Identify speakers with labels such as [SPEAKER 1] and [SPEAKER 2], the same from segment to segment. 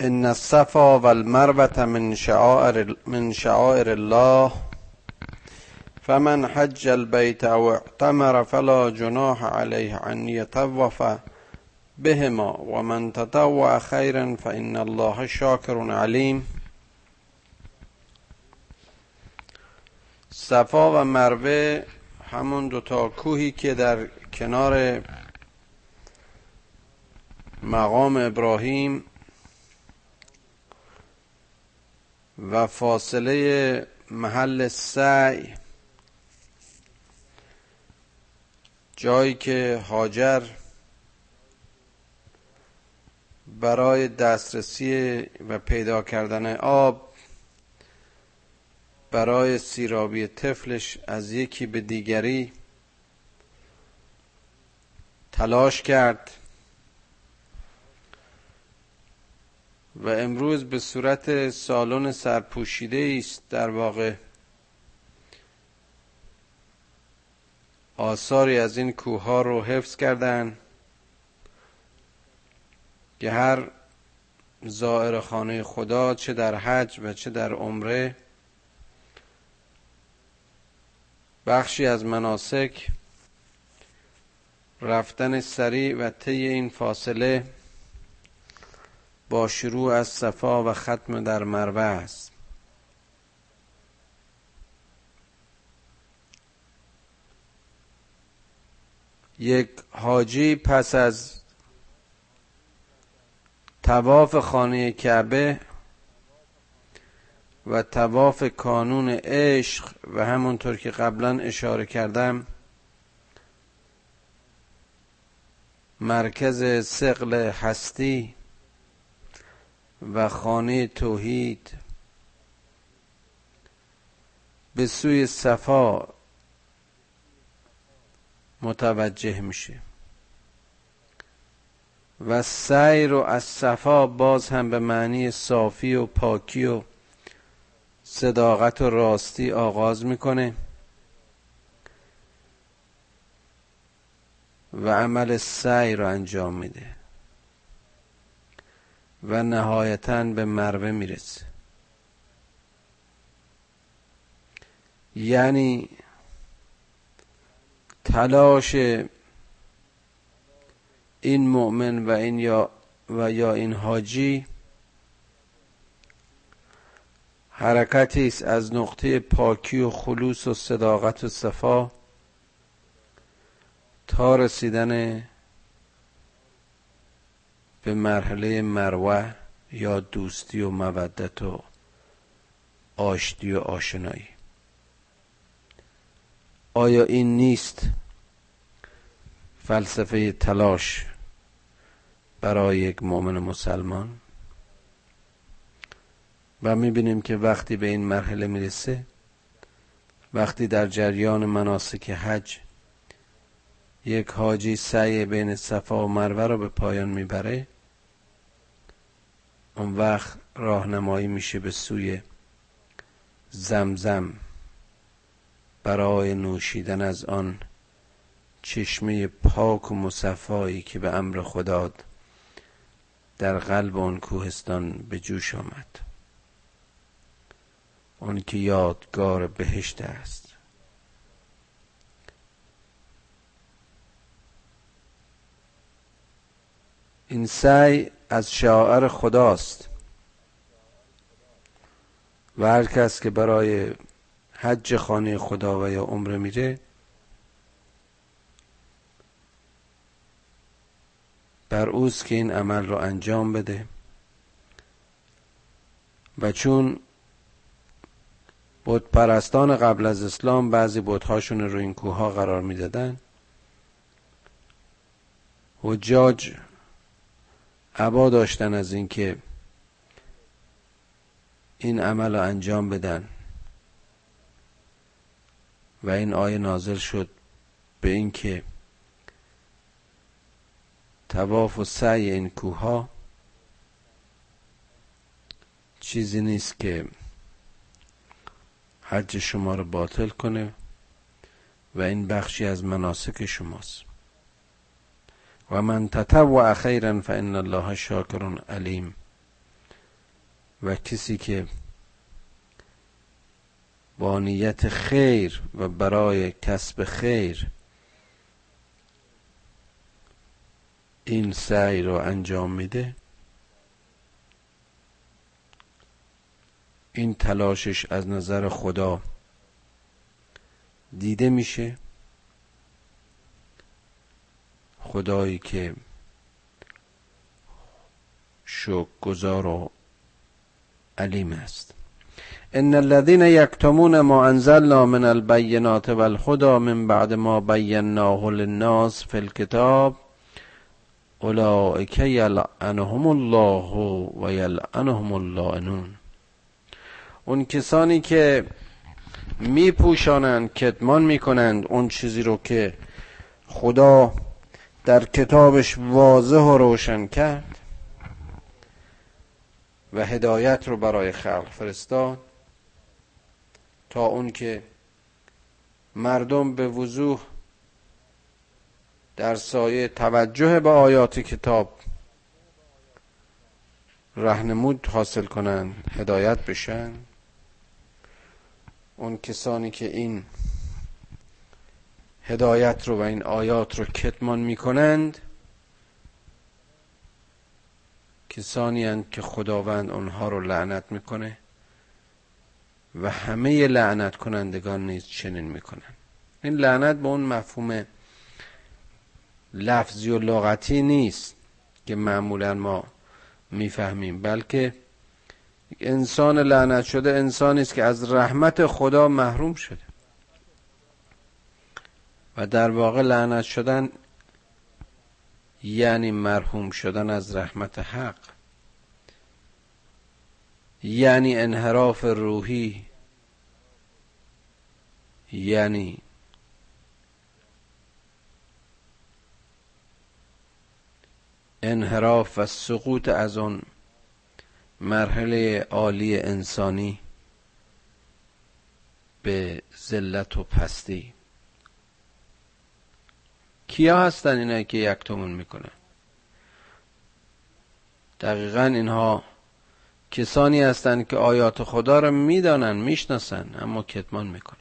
[SPEAKER 1] ان الصفا والمروه من شعائر من شعائر الله. فمن حج البيت او اعتمر فلا جناح عليه ان يطوف بهما. ومن تطوع خيرا فان الله شاکر علیم صفا و مروه همون دوتا کوهی که در کنار مقام ابراهیم و فاصله محل سعی. جایی که هاجر برای دسترسی و پیدا کردن آب برای سیرابی طفلش از یکی به دیگری تلاش کرد. و امروز به صورت سالن سرپوشیده است در واقع. آثاری از این کوه ها رو حفظ کردن که هر زائر خانه خدا چه در حج و چه در عمره بخشی از مناسک رفتن سریع و طی این فاصله با شروع از صفا و ختم در مروه است. یک حاجی پس از تواف خانه کعبه و تواف کانون عشق و همونطور که قبلا اشاره کردم مرکز سقل هستی و خانه توحید. به سوی صفا متوجه میشه. و سیر و از صفا باز هم به معنی صافی و پاکی و صداقت و راستی آغاز می‌کنه. و عمل سعی رو انجام میده. و نهایتا به مروه می‌رسه. یعنی تلاش این مؤمن و این یا و یا این حاجی حرکتی است از نقطه پاکی و خلوص و صداقت و صفا تا رسیدن به مرحله مروه یا دوستی و مودت و آشتی و آشنایی. آیا این نیست فلسفه تلاش برای یک مؤمن مسلمان؟ و می‌بینیم که وقتی به این مرحله می‌رسه وقتی در جریان مناسک حج یک حاجی سعی بین صفا و مروه رو به پایان می‌بره. اون وقت راهنمایی میشه به سوی زمزم. برای نوشیدن از آن چشمه پاک و مصفایی که به امر خدا در قلب آن کوهستان به جوش آمد. اون که یادگار بهشت است. این سعی از شاعر خداست. و هر کس که برای حج خانه خدا و یا عمره میره بر اوست که این عمل رو انجام بده. و چون بود پرستان قبل از اسلام بعضی بودهاشون رو این کوه ها قرار می‌دادن حجاج عبا داشتن از اینکه این عمل رو انجام بدن و این آیه نازل شد به اینکه تواف و سعی این کوه ها چیزی نیست که حج شما رو باطل کنه و این بخشی از مناسک شماست. و من تطوع خیرا فان الله شاکر علیم و کسی که با نیت خیر و برای کسب خیر این سعی رو انجام میده این تلاشش از نظر خدا دیده میشه. خدایی که گذار و علیم است. ان الذين يكتمون ما انزلنا من البينات والهدى من بعد ما بيناه للناس في الكتاب اولئك يلعنهم الله و یلعنهم اللائنون اون کسانی که میپوشانند کتمان می‌کنند اون چیزی رو که خدا در کتابش واضح و روشن کرد و هدایت رو برای خلق فرستاد تا اون که مردم به وضوح در سایه توجه به آیات کتاب رهنمود حاصل کنند هدایت بشن. اون کسانی که این هدایت رو و این آیات رو کتمان می‌کنند کسانی هستند که خداوند اونها رو لعنت می‌کنه و همه لعنت کنندگان نیز چنین می‌کنن این لعنت به اون مفهوم لفظی و لغتی نیست که معمولا ما می‌فهمیم بلکه انسان لعنت شده انسانی است که از رحمت خدا محروم شده. و در واقع لعنت شدن یعنی مرحوم شدن از رحمت حق. یعنی انحراف روحی. یعنی انحراف و سقوط از اون مرحله عالی انسانی به ذلت و پستی. کیا هستن اینا که یکتمون می‌کنن؟ دقیقا اینها کسانی هستند که آیات خدا را می‌دانن می‌شناسن اما کتمان می‌کنن.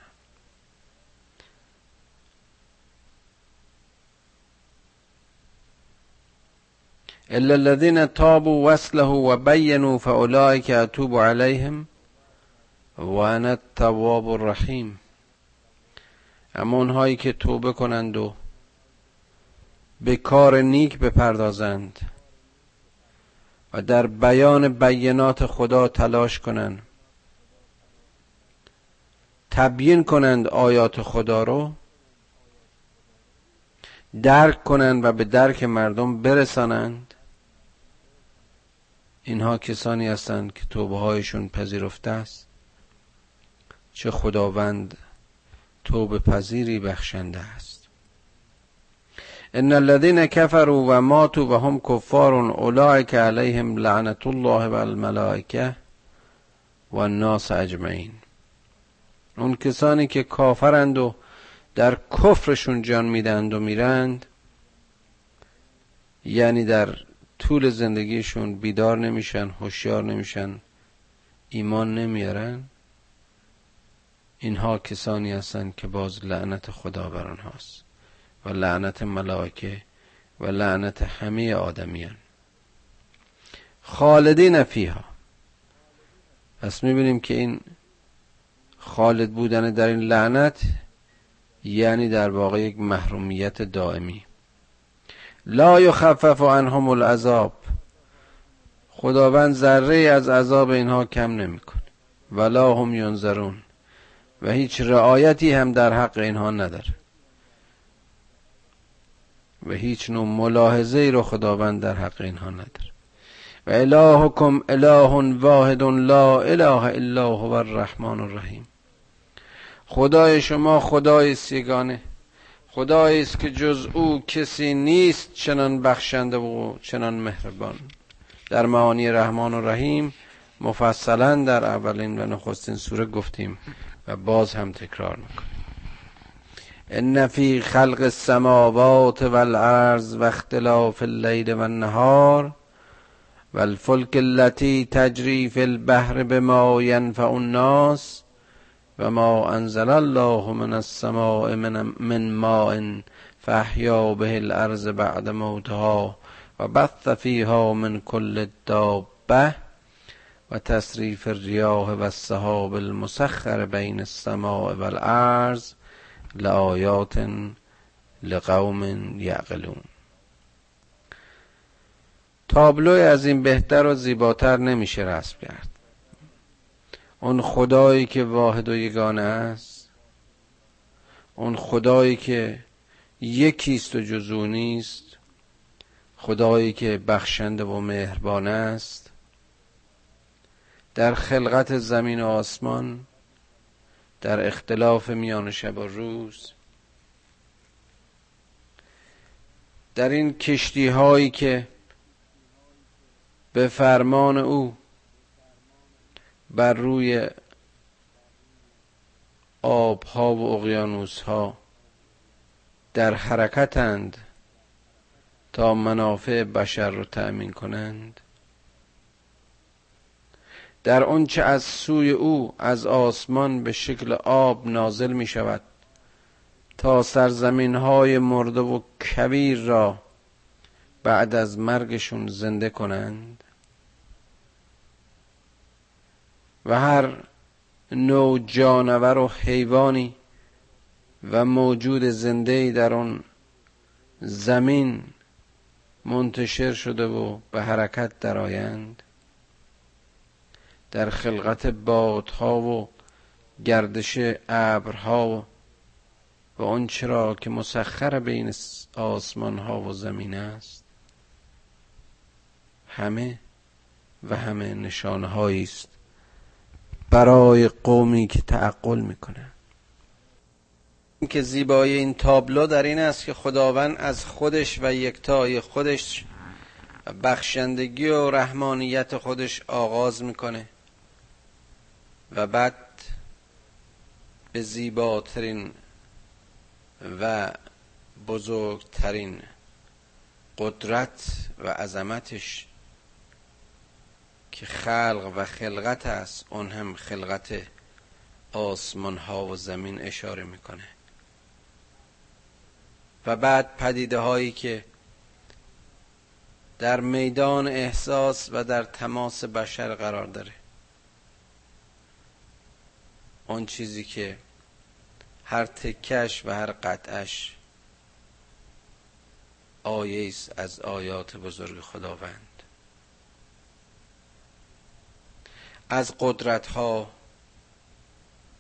[SPEAKER 1] الا الذين تابوا واصلحوا وبينوا فاولئك اتوب عليهم وانا التواب الرحیم. اما اونهایی که توبه کنند و به کار نیک بپردازند و در بیان بینات خدا تلاش کنند. تبیین کنند آیات خدا رو درک کنند و به درک مردم برسانند. اینها کسانی هستند که توبه هایشون پذیرفته است. چه خداوند توبه پذیری بخشنده است. ان الذين كفروا و ماتوا و هم کفار اولئک علیهم لعنت الله و الملائکه و الناس اجمعین اون کسانی که کافرند و در کفرشون جان میدند و میرند یعنی در طول زندگیشون بیدار نمیشن هوشیار نمیشن ایمان نمیارن اینها کسانی هستند که باز لعنت خدا بر آنهاست. و لعنت ملائکه و لعنت همه آدمیان. خالدین فیها. پس می‌بینیم که این خالد بودن در این لعنت یعنی در واقع یک محرومیت دائمی. لا یخفف عنهم العذاب. خداوند ذره از عذاب اینها کم نمی‌کنه ولا هم ینظرون. و هیچ رعایتی هم در حق اینها نداره. و هیچ نوع ملاحظه ای رو خداوند در حق اینها نداره. و الهکم اله واحد لا اله الا هو الرحمن الرحیم. خدای شما خدای سیگانه. خدایی است که جز او کسی نیست چنان بخشنده و چنان مهربان. در معانی رحمان و رحیم مفصلا در اولین و نخستین سوره گفتیم و باز هم تکرار می‌کنیم. إن في خلق السماوات والأرض واختلاف الليل والنهار والفلك التي تجري في البحر بما ينفع الناس وما أنزل الله من السماء من, ماء فأحيا به الأرض بعد موتها وبث فيها من كل دابه وتصريف الرياح والسحاب المسخر بين السماء والأرض لآیات لقوم یعقلون. تابلو از این بهتر و زیباتر نمیشه رسم کرد. اون خدایی که واحد و یگانه است اون خدایی که یکیست و جزو نیست خدایی که بخشنده و مهربان است. در خلقت زمین و آسمان در اختلاف میان شب و روز. در این کشتی هایی که به فرمان او بر روی آبها و اقیانوسها در حرکتند تا منافع بشر رو تأمین کنند. در آنچه از سوی او از آسمان به شکل آب نازل می شود تا سرزمین های مرده و کبیر را بعد از مرگشون زنده کنند. و هر نوع جانور و حیوانی و موجود زنده در آن زمین منتشر شده و به حرکت درآیند. در خلقت بادها و گردش ابرها و آن چرا که مسخر بین آسمان ها و زمین است. همه و همه نشانهایی است برای قومی که تعقل می‌کنه. که زیبایی این تابلو در این است که خداوند از خودش و یکتای خودش بخشندگی و رحمانیت خودش آغاز می‌کنه. و بعد به زیباترین و بزرگترین قدرت و عظمتش که خلق و خلقت است اون هم خلقت آسمان ها و زمین اشاره می‌کنه. و بعد پدیده هایی که در میدان احساس و در تماس بشر قرار داره. اون چیزی که هر تکش و هر قطعش آیه است از آیات بزرگ خداوند. از قدرت ها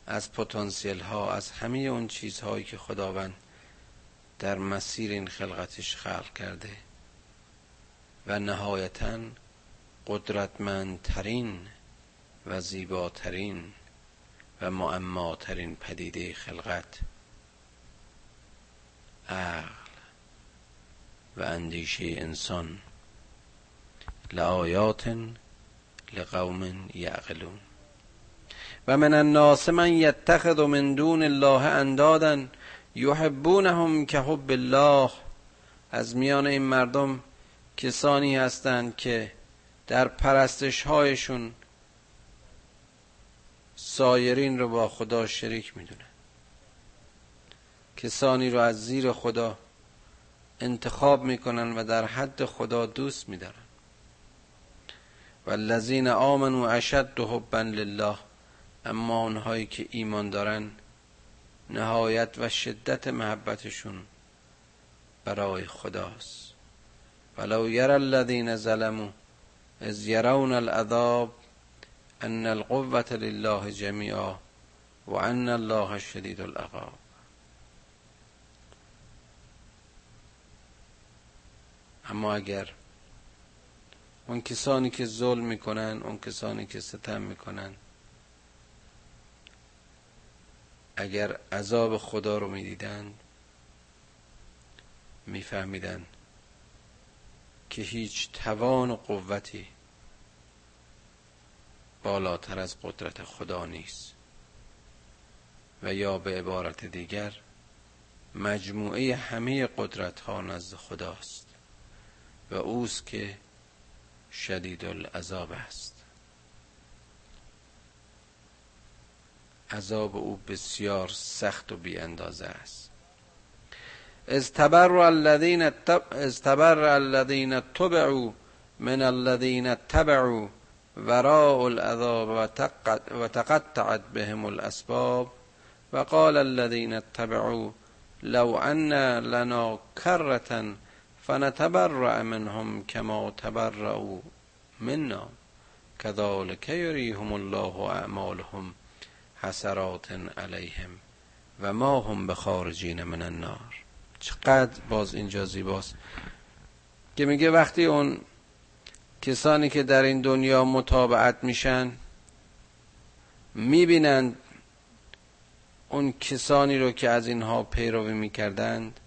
[SPEAKER 1] از پتانسیل ها از همه اون چیزهایی که خداوند در مسیر این خلقتش خلق کرده و نهایتا قدرتمندترین و زیباترین و معماترین پدیده خلقت. عقل و اندیشه انسان. لآیات لقوم یعقلون. و من الناس من یتخذ من دون الله اندادا یحبونهم که حب الله. از میان این مردم کسانی هستند که در پرستش هایشون سایرین رو با خدا شریک می‌دونن کسانی رو از زیر خدا انتخاب می‌کنن و در حد خدا دوست میدارن. و الذین آمنوا اشد حبا لله اما اونهایی که ایمان دارن نهایت و شدت محبتشون برای خداست. ولو یر الذین ظلموا از یرون العذاب ان القوة لله جمیعا و ان الله شدید العقاب. اما اگر اون کسانی که ظلم می‌کنن اون کسانی که ستم می‌کنن اگر عذاب خدا رو می‌دیدن میفهمیدن که هیچ توان و قوتی بالاتر از قدرت خدا نیست. و یا به عبارت دیگر مجموعه همه قدرت ها نزد خداست و اوست که شدید العذاب است. عذاب او بسیار سخت و بی اندازه است استبر الذين استبر الذين تبعوا من الذين تبعوا وراء العذاب وتقطعت بهم الاسباب وقال الذين اتبعوا لو ان لنا كرة فنتبرأ منهم كما تبرأوا منا. كذلك يريهم الله اعمالهم حسرات علیهم و ما هم به خارجین من النار. چقدر باز اینجا زیباست که میگه وقتی اون کسانی که در این دنیا متابعت میشن می‌بینند اون کسانی رو که از اینها پیروی می‌کردند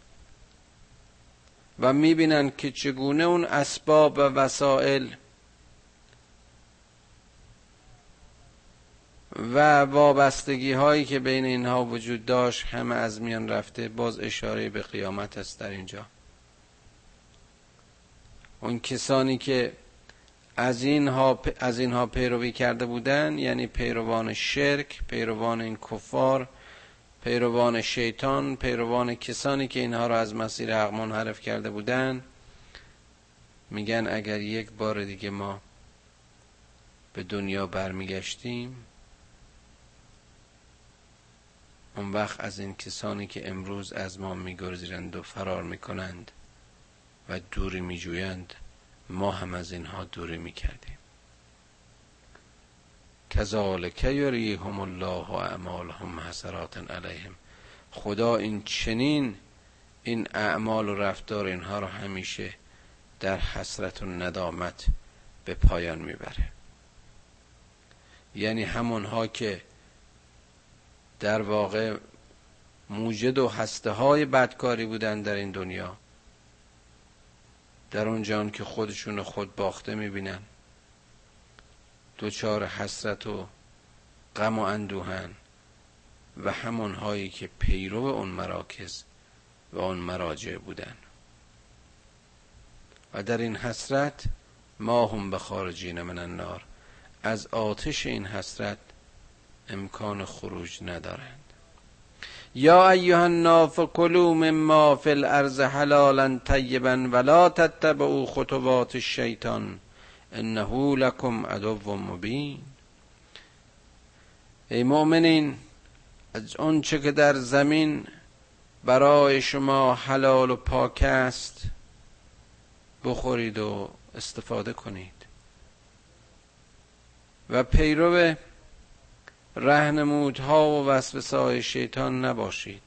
[SPEAKER 1] و می‌بینند که چگونه اون اسباب و وسائل و وابستگی هایی که بین اینها وجود داشت همه از میان رفته باز اشاره به قیامت است در اینجا. اون کسانی که از اینها از اینها پیروی کرده بودند یعنی پیروان شرک پیروان این کفار پیروان شیطان پیروان کسانی که اینها را از مسیر حق منحرف کرده بودند میگن اگر یک بار دیگه ما به دنیا برمیگشتیم اون وقت از این کسانی که امروز از ما میگرزیرند و فرار می‌کنند و دوری میجویند ما هم از اینها دوری می‌کردیم. کذالک یریهم الله اعمالهم حسرات علیهم. خدا این چنین این اعمال و رفتار اینها رو همیشه در حسرت و ندامت به پایان می‌بره. یعنی همونها که در واقع موجد و هسته های بدکاری بودن در این دنیا در اون جان که خودشون خود باخته می‌بینن. دوچار حسرت و غم و اندوهن و همون هایی که پیرو اون مراکز و اون مراجع بودن. و در این حسرت ما هم به خارجین من النار. از آتش این حسرت امکان خروج ندارند یا ایها الناس کلوا مما فی الارض حلالا طیبا ولا تتبعوا خطوات الشیطان انه لکم عدو مبین. ای مؤمنین از آنچه که در زمین برای شما حلال و پاک است بخورید و استفاده کنید. و پیرو رهنمودها و وسوسه شیطان نباشید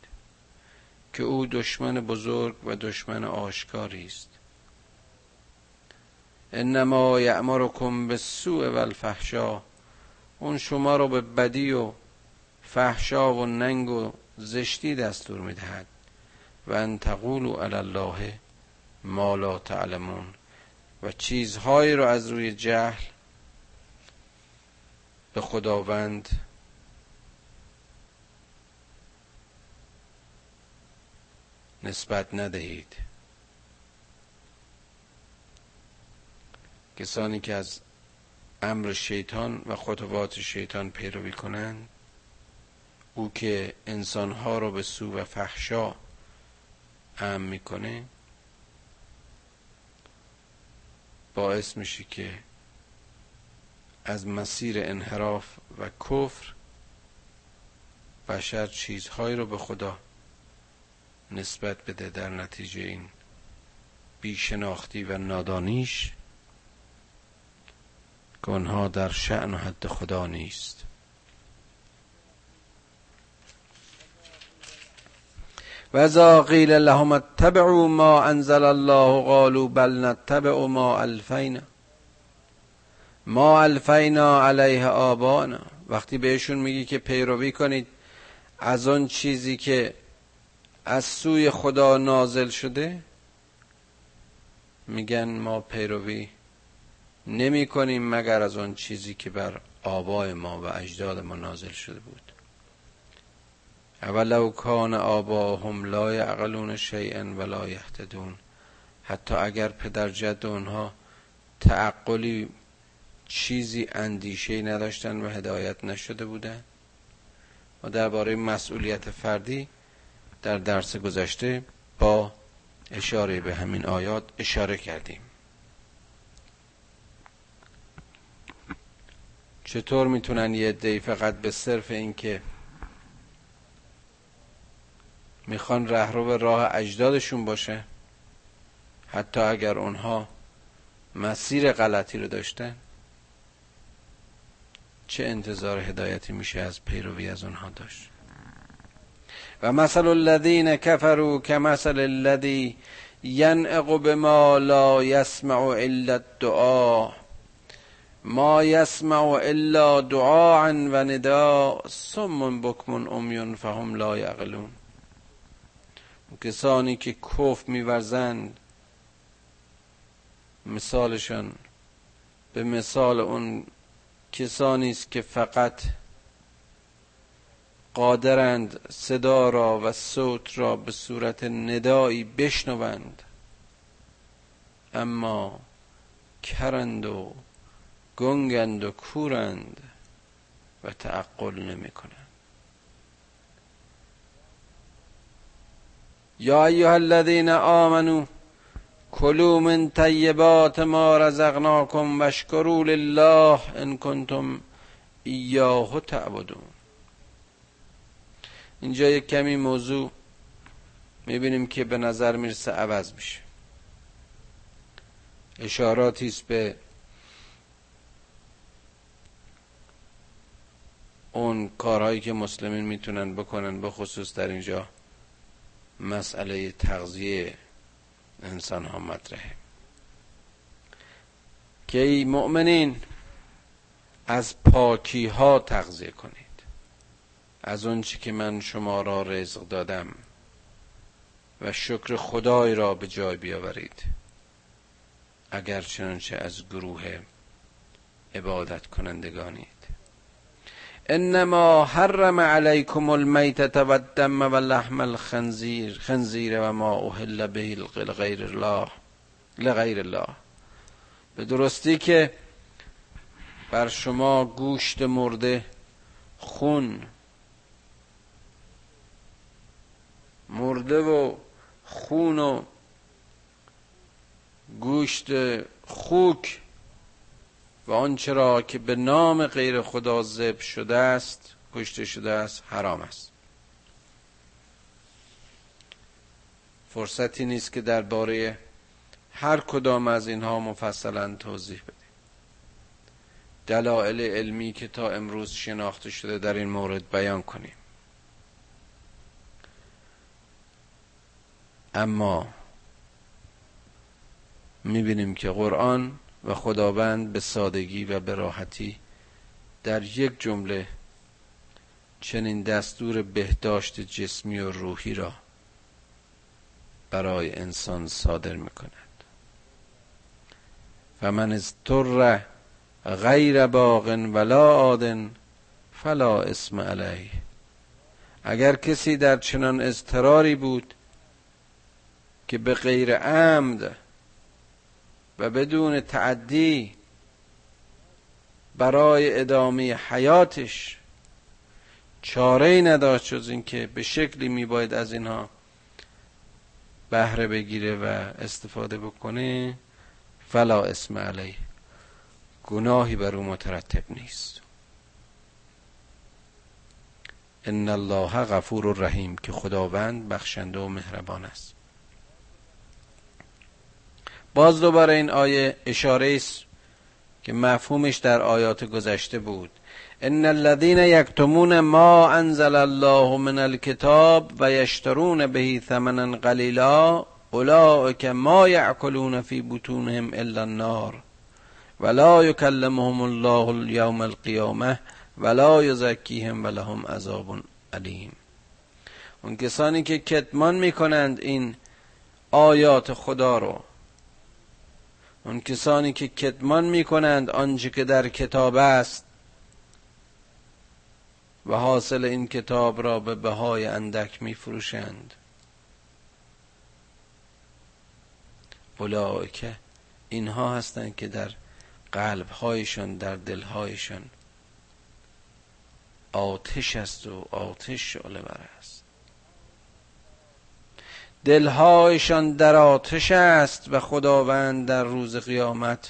[SPEAKER 1] که او دشمن بزرگ و دشمن آشکاری است. انما یعمرکم به سوء و الفحشا اون شما رو به بدی و فحشا و ننگ و زشتی دستور می‌دهد. و ان تقولوا علی الله ما لا تعلمون. و چیزهایی رو از روی جهل به خداوند نسبت ندهید. کسانی که از امر شیطان و خطوات شیطان پیروی کنند او که انسانها را به سو و فحشا ام می‌کنه باعث میشه که از مسیر انحراف و کفر بشر چیزهایی رو به خدا نسبت بده در نتیجه این بیشناختی و نادانیش که آنها در شعن و حد خدا نیست. و ازا قیل لهم اتبعوا ما انزل الله قالوا بل نتبع ما الفینا ما الفینا علیه آبانا. وقتی بهشون میگی که پیروی کنید از آن چیزی که از سوی خدا نازل شده؟ میگن ما پیروی نمی کنیم مگر از آن چیزی که بر آبای ما و اجداد ما نازل شده بود. اولو کان آباهم لا یعقلون شیئا ولا یهتدون. حتی اگر پدر جد اونها تعقلی چیزی اندیشه نداشتن و هدایت نشده بودن. و درباره مسئولیت فردی در درس گذشته با اشاره به همین آیات اشاره کردیم. چطور می‌تونن یه دی فقط به صرف اینکه می‌خوان رهرو راه اجدادشون باشه حتی اگر اونها مسیر غلطی رو داشتن چه انتظار هدایتی میشه از پیروی از اونها داشت؟ و مثل الذین کفروا کمثل الذی ینعق بما لا یسمع الا الدعا ما یسمع الا دعاء و نداء سم بکمون امیون فهم لا یعقلون کسانی که کف میورزند مثالشان به مثال اون کسانی است که فقط قادرند صدا را و صوت را به صورت ندایی بشنوند. اما کرند و گنگند و کورند و تعقل نمی کنند. یا ایها الذین آمنو کلوا من طیبات ما رزقناکم واشکروا لله ان کنتم ایاه تعبدون. اینجا یک کمی موضوع می‌بینیم که به نظر می‌رسه عوض میشه. اشاراتی است به اون کارهایی که مسلمین می‌تونن بکنن به خصوص در اینجا مسئله تغذیه انسان ها مطرحه. که ای مؤمنین از پاکی ها تغذیه کنید. از چی که من شما را رزق دادم و شکر خدای را به جای بیاورید. اگر چنانچه از گروه عبادت کنندگانید. انما حرم علیکم المیتة و الدم و لحم الخنزیر خنزیر و ما اهل به غیر الله لغیر الله. به درستی که بر شما گوشت مرده خون مرده و خون و گوشت خوک و آنچه را که به نام غیر خدا ذبح شده است کشته شده است حرام است. فرصتی نیست که درباره هر کدام از اینها مفصلا توضیح بدیم. دلایل علمی که تا امروز شناخته شده در این مورد بیان کنیم. اما می‌بینیم که قرآن و خداوند به سادگی و به راحتی در یک جمله چنین دستور بهداشت جسمی و روحی را برای انسان صادر می کند و من اضطر غیر باغ ولا آدن فلا اسم علیه. اگر کسی در چنان اضطراری بود که به غیر عمد و بدون تعدی برای ادامه حیاتش چاره ای نداشت جز اینکه به شکلی میباید از اینها بهره بگیره و استفاده بکنه فلا اسم علیه. گناهی بر او مترتب نیست. ان الله غفور رحیم که خداوند بخشنده و مهربان است. باز دوباره این آیه اشاره است که مفهومش در آیات گذشته بود. ان الذين یکتمون ما انزل الله من الكتاب و به ثمنا قلیلا اولئک ما یاکلون فی بطونهم الا النار ولا یکلمهم الله اليوم القیامه ولا یزکیهم ولهم عذاب علیم. اون کسانی که کتمان می‌کنند این آیات خدا رو اون کسانی که کتمان می کنند آنچه که در کتاب است. و حاصل این کتاب را به بهای اندک می فروشند اولئک اینها هستند که در قلبهایشان در دلهایشان آتش است و آتش شعله است. دلهایشان در آتش است و خداوند در روز قیامت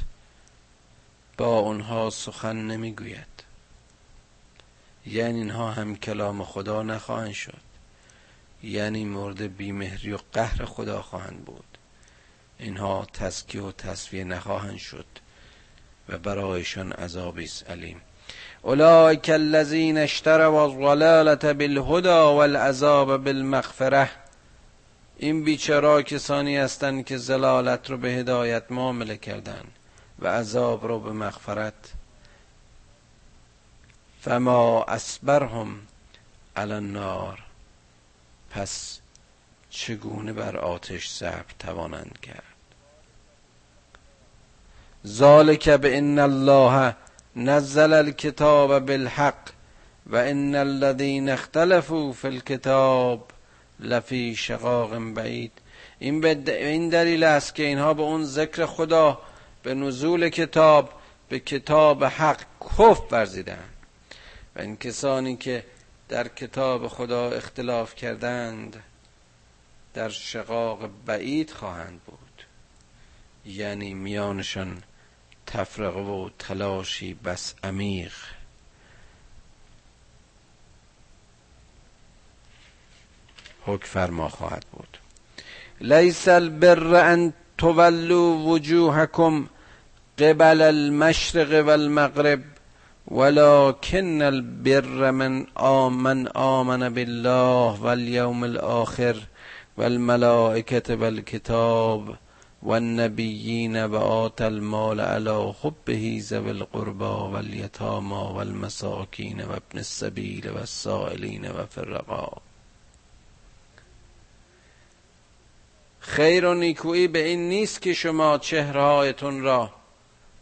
[SPEAKER 1] با اونها سخن نمی‌گوید. یعنی اینها هم کلام خدا نخواهند شد. یعنی مورد بیمهری و قهر خدا خواهند بود. اینها تسکیه و تصفیه نخواهند شد و برایشان عذابی است علیم. اولئک الذین اشتروا الضلاله بالهدى والعذاب بالمغفره این بیچارا کسانی هستند که زلالت رو به هدایت معامله کردند و عذاب رو به مغفرت. فما اسبرهم علی النار. پس چگونه بر آتش صبر توانند کرد؟ ذالک به ان الله نزل الكتاب بالحق و ان الذين اختلفوا في الكتاب لفی شقاق بعید. این, به این دلیل است که اینها به اون ذکر خدا به نزول کتاب به کتاب حق کف ورزیدن. و این کسانی که در کتاب خدا اختلاف کردند در شقاق بعید خواهند بود. یعنی میانشان تفرقه و تلاشی بس عمیق. حک فرما خواهد بود. لیس البر ان تولوا وجوهکم قبل المشرق والمغرب ولكن البر من آمن آمن بالله واليوم الآخر والملائكة والكتاب والنبيين وآت المال على حبه ذوي القربى واليتامى والمساكين وابن السبيل والسائلين وفي الرقاب خیر و نیکویی به این نیست که شما چهرهایتون را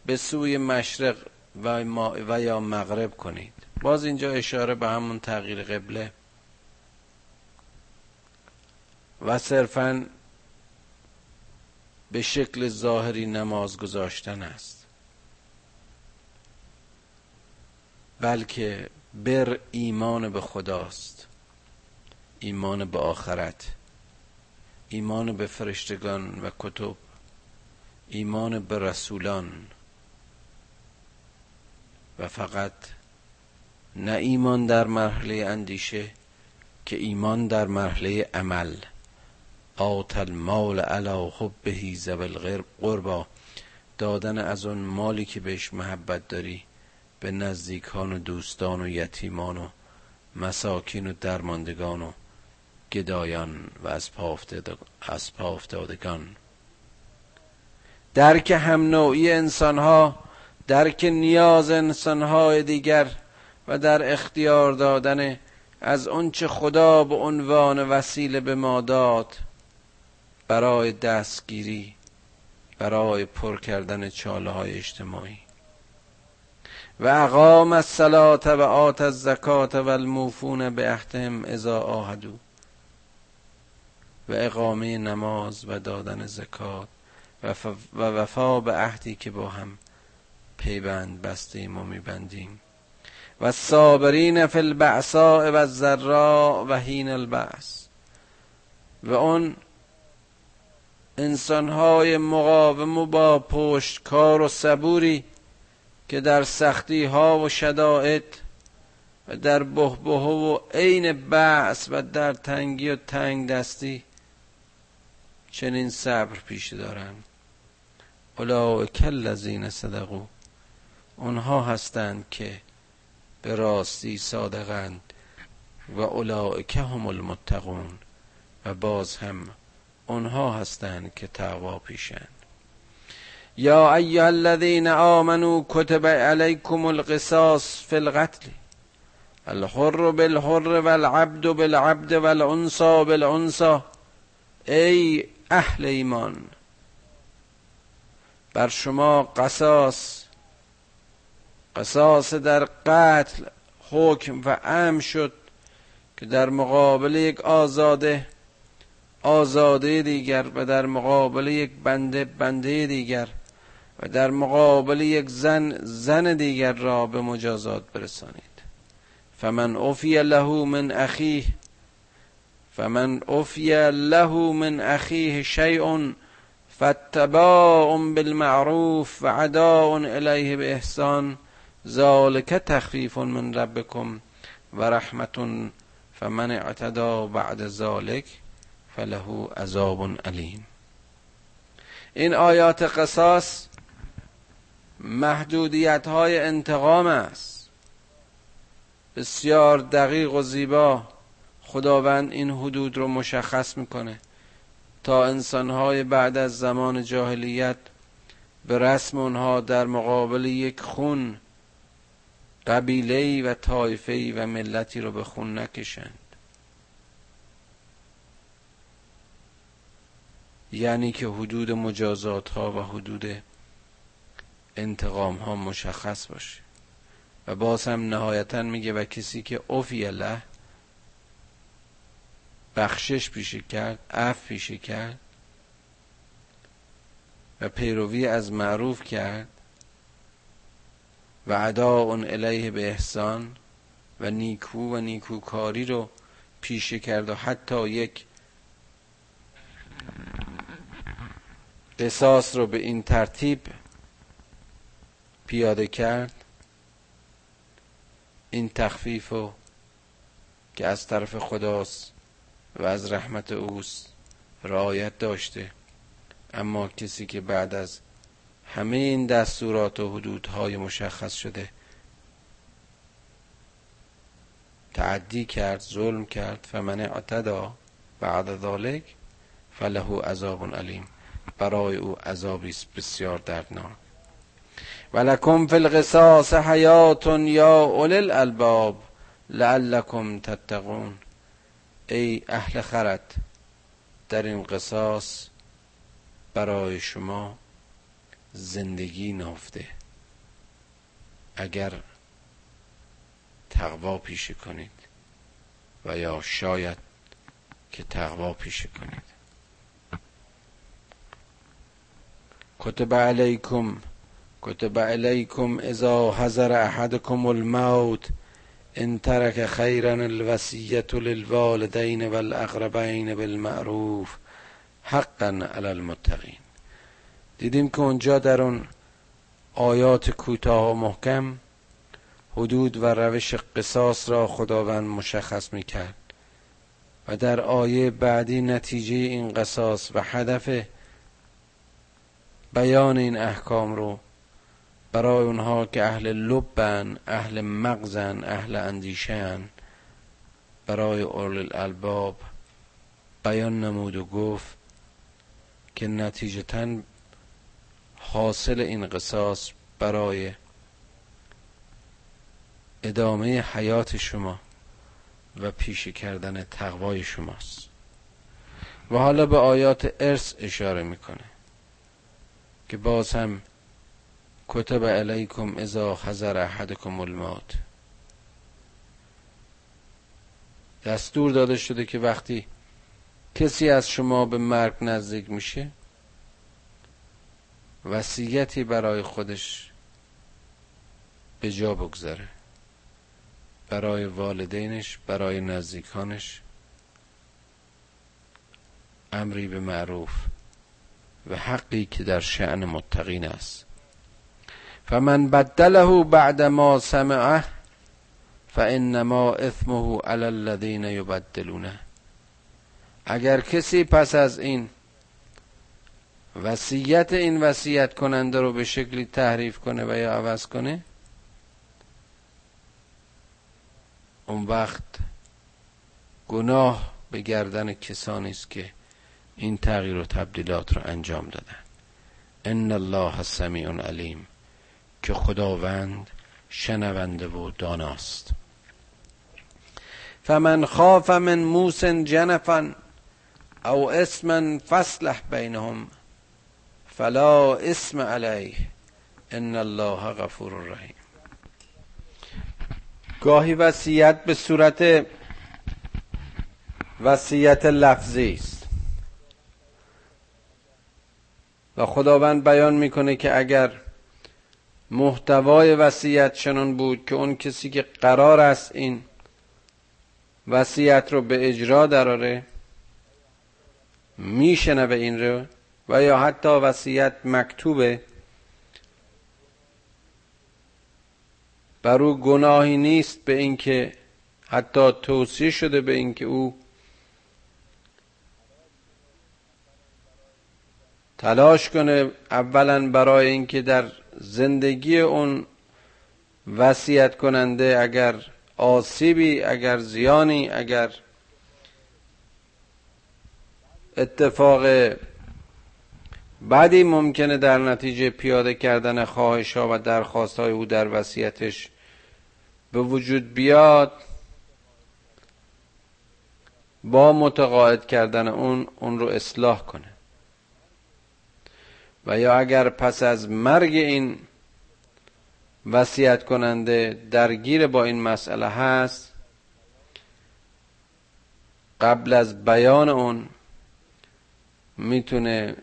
[SPEAKER 1] به سوی مشرق و, و یا مغرب کنید. باز اینجا اشاره به همون تغییر قبله. و صرفا به شکل ظاهری نماز گذاشتن است. بلکه بر ایمان به خداست. ایمان به آخرت. ایمان به فرشتگان و کتب ایمان به رسولان. و فقط نه ایمان در مرحله اندیشه که ایمان در مرحله عمل. آت المال علا حبه ذوی قربا. دادن از اون مالی که بهش محبت داری به نزدیکان و دوستان و یتیمان و مساکین و درماندگان و گدایان و از افتادگان. درک هم نوعی انسان ها درک نیاز انسان های دیگر و در اختیار دادن از آنچه خدا به عنوان وسیله به ما داد برای دستگیری برای پر کردن چاله های اجتماعی. و اقام الصلاة و آت الزکات و الموفون به احتهم اذا آهدو و اقامه نماز و دادن زکات و وفا به عهدی که با هم پیبند بسته ما میبندیم. و صابرین فی البعصاء و الضراء و حین البعث و اون انسانهای مقاوم و با پشتکار و صبوری که در سختی ها و شدائد و در بهبه و عین بعث و در تنگی و تنگ دستی چنین صبر پیش دارند. اولئک الذین صدقوا. اونها هستند که به راستی صادقند و اولئک هم المتقون. و باز هم اونها هستند که تقوا پیشند. یا ایها الذین آمنوا کتب علیکم القصاص فی القتل. الحر بالحر والعبد بالعبد والانثى بالانثى ای اهل ایمان. بر شما قصاص قصاص در قتل حکم و ام شد که در مقابل یک آزاده آزاده دیگر و در مقابل یک بنده بنده دیگر و در مقابل یک زن زن دیگر را به مجازات برسانید. فمن افی له من اخیه فمن افی له من اخیه شیء فاتباع بالمعروف و عداء الیه به احسان ذالک تخفیف من ربکم و رحمت فمن اعتدا بعد ذالک فله عذاب علیم این آیات قصاص محدودیت های انتقام است. بسیار دقیق و زیبا. خداوند این حدود رو مشخص می‌کنه تا انسانهای بعد از زمان جاهلیت به رسم اونها در مقابل یک خون قبیله و طایفه و ملتی رو به خون نکشند. یعنی که حدود مجازات ها و حدود انتقام ها مشخص باشه. و باز هم نهایتا میگه و کسی که اوفی الله بخشش پیشه کرد اف پیشه کرد و پیروی از معروف کرد و عدا اون الیه به احسان و نیکو و نیکوکاری رو پیشه کرد و حتی یک قصاص رو به این ترتیب پیاده کرد. این تخفیف رو که از طرف خداست و از رحمت اوست رعایت داشته. اما کسی که بعد از همه این دستورات و حدودهای مشخص شده تعدی کرد ظلم کرد فمن اعتدا بعد ذالک فله عذاب علیم. برای او عذابی بسیار دردناک. ولکم فی القصاص حیات یا اولی الالباب لعلکم تتقون. ای اهل خرد در این قصاص برای شما زندگی نافته اگر تقوا پیشه کنید و یا شاید که تقوا پیشه کنید. کتب علیکم کتب علیکم اذا حضر احدکم الموت. ان ترک خیرا الوصیت للوالدین والاقربین بالمعروف حقا علی المتقین دیدیم که اونجا در اون آیات کوتاه و محکم حدود و روش قصاص را خداوند مشخص می کرد و در آیه بعدی نتیجه این قصاص و هدف بیان این احکام رو برای اونها که اهل لبن اهل مغزن اهل اندیشن برای اول الالباب بیان نمود و گفت که نتیجتا حاصل این قصاص برای ادامه حیات شما و پیش کردن تقوای شماست. و حالا به آیات ارث اشاره می‌کنه که باز هم کتب علیکم اذا حضر احدکم الموت. دستور داده شده که وقتی کسی از شما به مرگ نزدیک میشه وصیتی برای خودش به جا بگذاره. برای والدینش برای نزدیکانش. امری به معروف و حقی که در شعن متقین است. فمن بدله بعد ما سمعه فانما اثمه علی الذین یبدلونه اگر کسی پس از این وصیت این وصیت کننده رو به شکلی تحریف کنه و یا عوض کنه اون وقت گناه به گردن کسانی است که این تغییر و تبدیلات رو انجام دادن. ان الله سمیع علیم. که خداوند شنونده و داناست. فمن خاف من موس جنفا او اسما فصلح بینهم فلا اسم علیه. ان الله غفور رحیم. گاهی وصیت به صورت وصیت لفظی است. و خداوند بیان می‌کنه که اگر محتوای وصیت چنان بود که اون کسی که قرار است این وصیت رو به اجرا دراره به این رو و یا حتی وصیت مکتوبه بر او گناهی نیست به اینکه حتی توصیه شده به اینکه او تلاش کنه اولا برای اینکه در زندگی اون وصیت کننده اگر آسیبی اگر زیانی اگر اتفاق بعدی ممکنه در نتیجه پیاده کردن خواهش ها و درخواست های او در وصیتش به وجود بیاد با متقاعد کردن اون اون رو اصلاح کنه. و یا اگر پس از مرگ این وصیت کننده درگیر با این مسئله هست قبل از بیان اون می‌تونه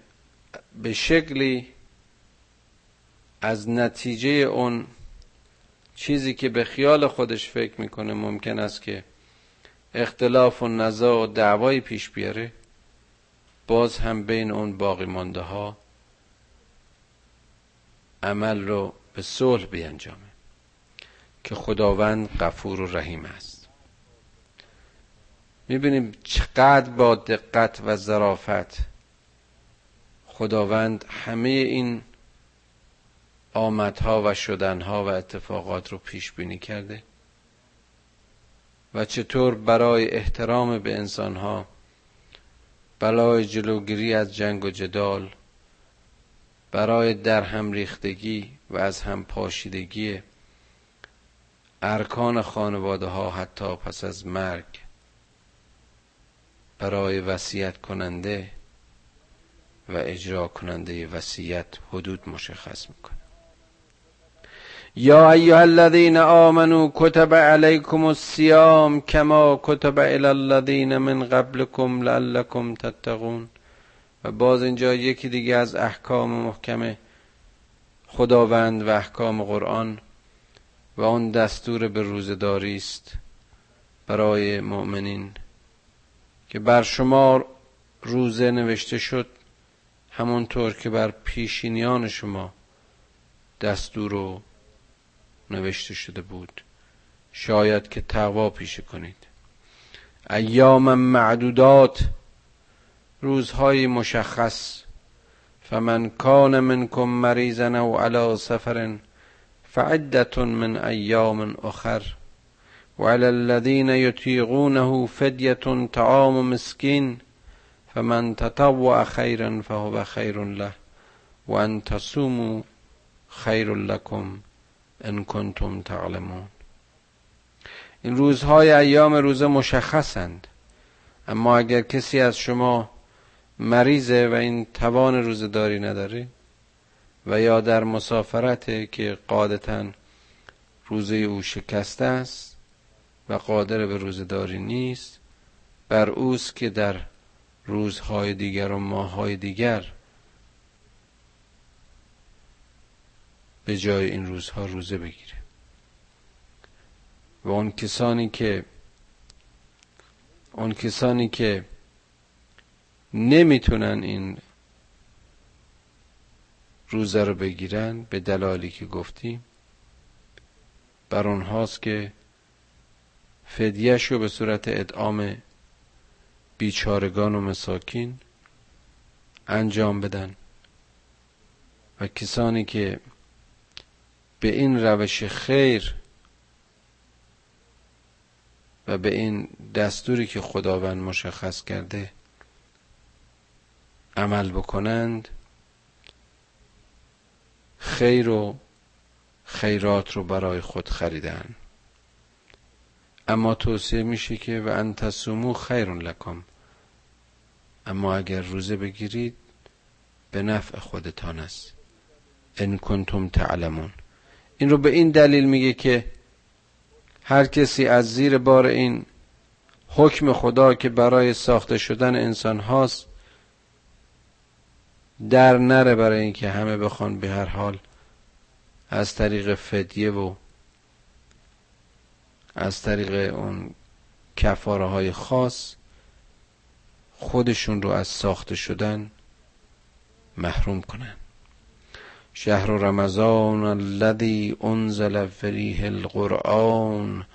[SPEAKER 1] به شکلی از نتیجه اون چیزی که به خیال خودش فکر می‌کنه ممکن است که اختلاف و نزاع و دعوایی پیش بیاره باز هم بین اون باقی مانده ها. عمل رو به صلح بیانجامه که خداوند غفور و رحیم است. می‌بینیم چقدر با دقت و ظرافت خداوند همه این آمدها و شدنها و اتفاقات رو پیش بینی کرده و چطور برای احترام به انسانها برای جلوگیری از جنگ و جدال برای در هم ریختگی و از هم پاشیدگی ارکان خانواده ها حتی پس از مرگ برای وصیت کننده و اجرا کننده وصیت حدود مشخص می‌کنه. یا ایها الذین آمنوا کتب علیکم الصیام کما کتب علی الذین من قبلکم لعلکم تتقون. و باز اینجا یکی دیگه از احکام محکم خداوند و احکام قرآن و آن دستور به روزداری است برای مؤمنین که بر شما روزه نوشته شد همونطور که بر پیشینیان شما دستور و نوشته شده بود. شاید که تقوا پیشه کنید. ایام معدودات روزهای مشخص. فمن کان منکم مریضا او علی سفر فعدت من ایام اخر. وعلى الذين يطيقونه فدية طعام مسكين فمن تطوع خيرا فهو خير له. وان تصوموا لكم ان کنتم تعلمون. این روزهای ایام روزه مشخصند. اما اگر کسی از شما مریضه و این توان روزداری نداره و یا در مسافرت که قادتا روزه او شکسته است و قادر به روزداری نیست بر اوست که در روزهای دیگر و ماههای دیگر به جای این روزها روزه بگیره. و اون کسانی که اون کسانی که نمی‌تونن این روزه رو بگیرن به دلالی که گفتیم. بر اونهاست که فدیهش به صورت ادعام بیچارگان و مساکین انجام بدن. و کسانی که به این روش خیر و به این دستوری که خداوند مشخص کرده عمل بکنند خیر و خیرات رو برای خود خریدن. اما توصیه میشه که و انتصومو خیر لکم. اما اگر روزه بگیرید به نفع خودتان است. ان کنتم تعلمون. این رو به این دلیل میگه که هر کسی از زیر بار این حکم خدا که برای ساخته شدن انسان هاست در نره برای اینکه همه بخوان به هر حال از طریق فدیه و از طریق اون کفاره های خاص خودشون رو از ساخته شدن محروم کنن. شهر رمضان الذي انزل فيه القرآن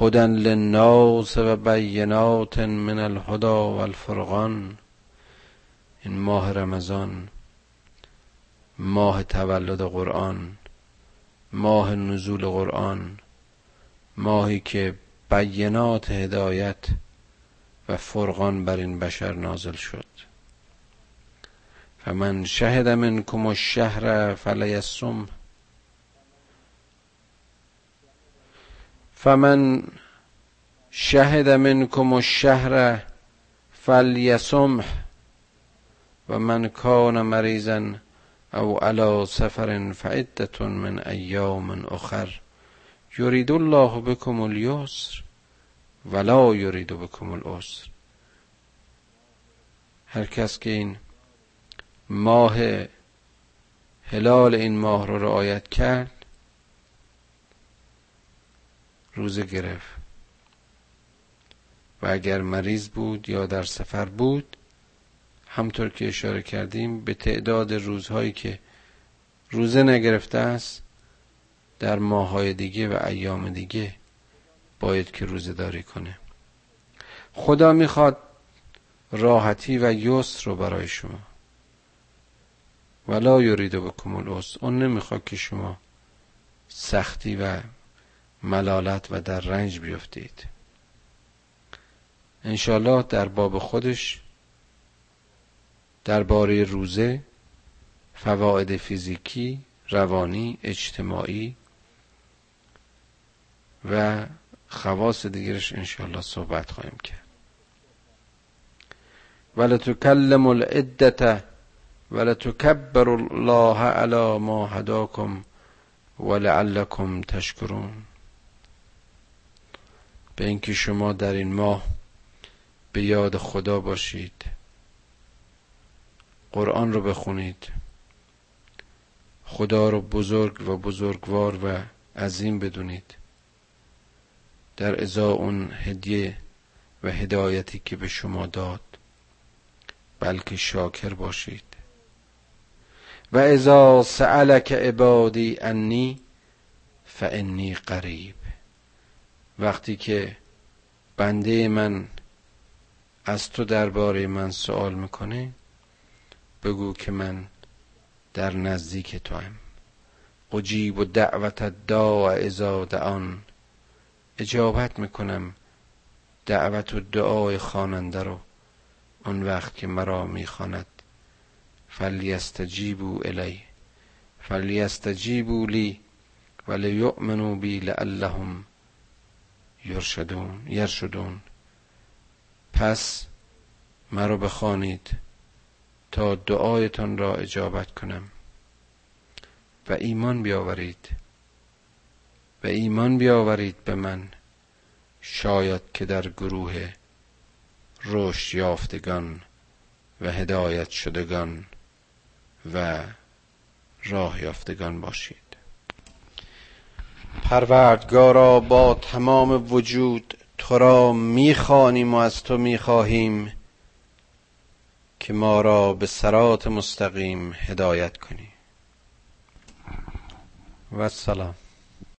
[SPEAKER 1] هدى للناس و بینات من الهدى والفرقان. این ماه رمضان ماه تولد قرآن ماه نزول قرآن ماهی که بینات هدایت و فرقان بر این بشر نازل شد. فمن شهد منکم الشهر فلیصم. فمن شهد منکم الشهر فلیصم. و من کان مریضا او علی سفر فعدت من ایام اخر. یرید الله بكم اليسر ولا یرید بكم العسر. هر کس که این ماه هلال این ماه رو رعایت کرد روزه گرفت. و اگر مریض بود یا در سفر بود همطور که اشاره کردیم به تعداد روزهایی که روزه نگرفته است در ماهای دیگه و ایام دیگه باید که روزه داری کنه. خدا می‌خواد راحتی و یسر رو برای شما. ولا یرید بکم العسر. اون نمی‌خواد که شما سختی و ملالت و در رنج بیفتید. انشالله در باب خودش درباره روزه فواید فیزیکی روانی اجتماعی و خواص دیگرش انشاءالله صحبت خواهیم کرد. ولتکلم العدت ولتکبر الله علی ما هداکم ولعلکم تشکرون. به اینکه شما در این ماه به یاد خدا باشید. قرآن رو بخونید. خدا رو بزرگ و بزرگوار و عظیم بدونید. در ازا اون هدیه و هدایتی که به شما داد بلکه شاکر باشید. و ازا سألک عبادی انی فانی قریب. وقتی که بنده من از تو درباره من سوال می‌کنه بگو که من در نزدیک تو هم اجیب و دعوت دعا ازا دعان. اجابت می‌کنم دعوت و دعای خواننده رو اون وقت که مرا می‌خواند. فلیستجیبو الی فلیستجیبو لی ولیؤمنو بی لعلهم یرشدون یرشدون. پس مرا بخوانید. تا دعایتان را اجابت کنم. و ایمان بیاورید. و ایمان بیاورید به من. شاید که در گروه رشد یافتگان و هدایت شدگان و راه یافتگان باشید. پروردگارا با تمام وجود تو را می‌خوانیم و از تو می‌خواهیم. که ما را به سرات مستقیم هدایت کنی. و سلام.